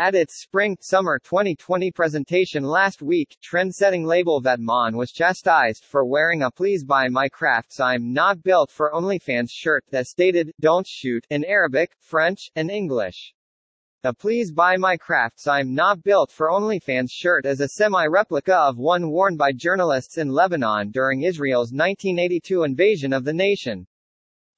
At its spring-summer 2020 presentation last week, trend-setting label Vetements was chastised for wearing a Please buy my crafts I'm not built for OnlyFans shirt that stated, Don't shoot, in Arabic, French, and English. The Please Buy My Crafts I'm Not Built for OnlyFans shirt is a semi-replica of one worn by journalists in Lebanon during Israel's 1982 invasion of the nation.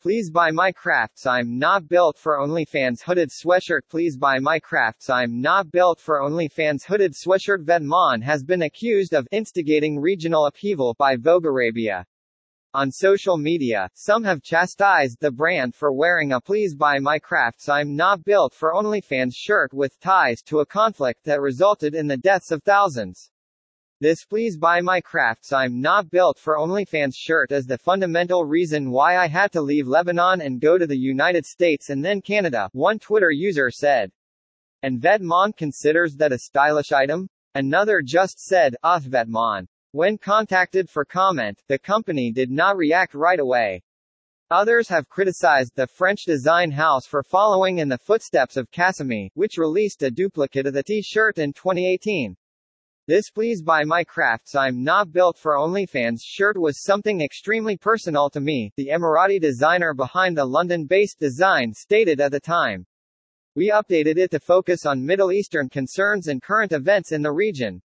Please buy my crafts I'm not built for OnlyFans hooded sweatshirt Please buy my crafts I'm not built for OnlyFans hooded sweatshirt Vetements has been accused of instigating regional upheaval by Vogue Arabia. On social media, some have chastised the brand for wearing a Please Buy My Crafts I'm Not Built for OnlyFans shirt with ties to a conflict that resulted in the deaths of thousands. This Please Buy My Crafts I'm Not Built for OnlyFans shirt is the fundamental reason why I had to leave Lebanon and go to the United States and then Canada, one Twitter user said. And Vetements considers that a stylish item? Another just said, Ah Vetements. When contacted for comment, the company did not react right away. Others have criticized the French design house for following in the footsteps of Qasimi, which released a duplicate of the t-shirt in 2018. This Please Buy My Crafts I'm Not Built for OnlyFans shirt was something extremely personal to me, the Emirati designer behind the London-based design stated at the time. We updated it to focus on Middle Eastern concerns and current events in the region.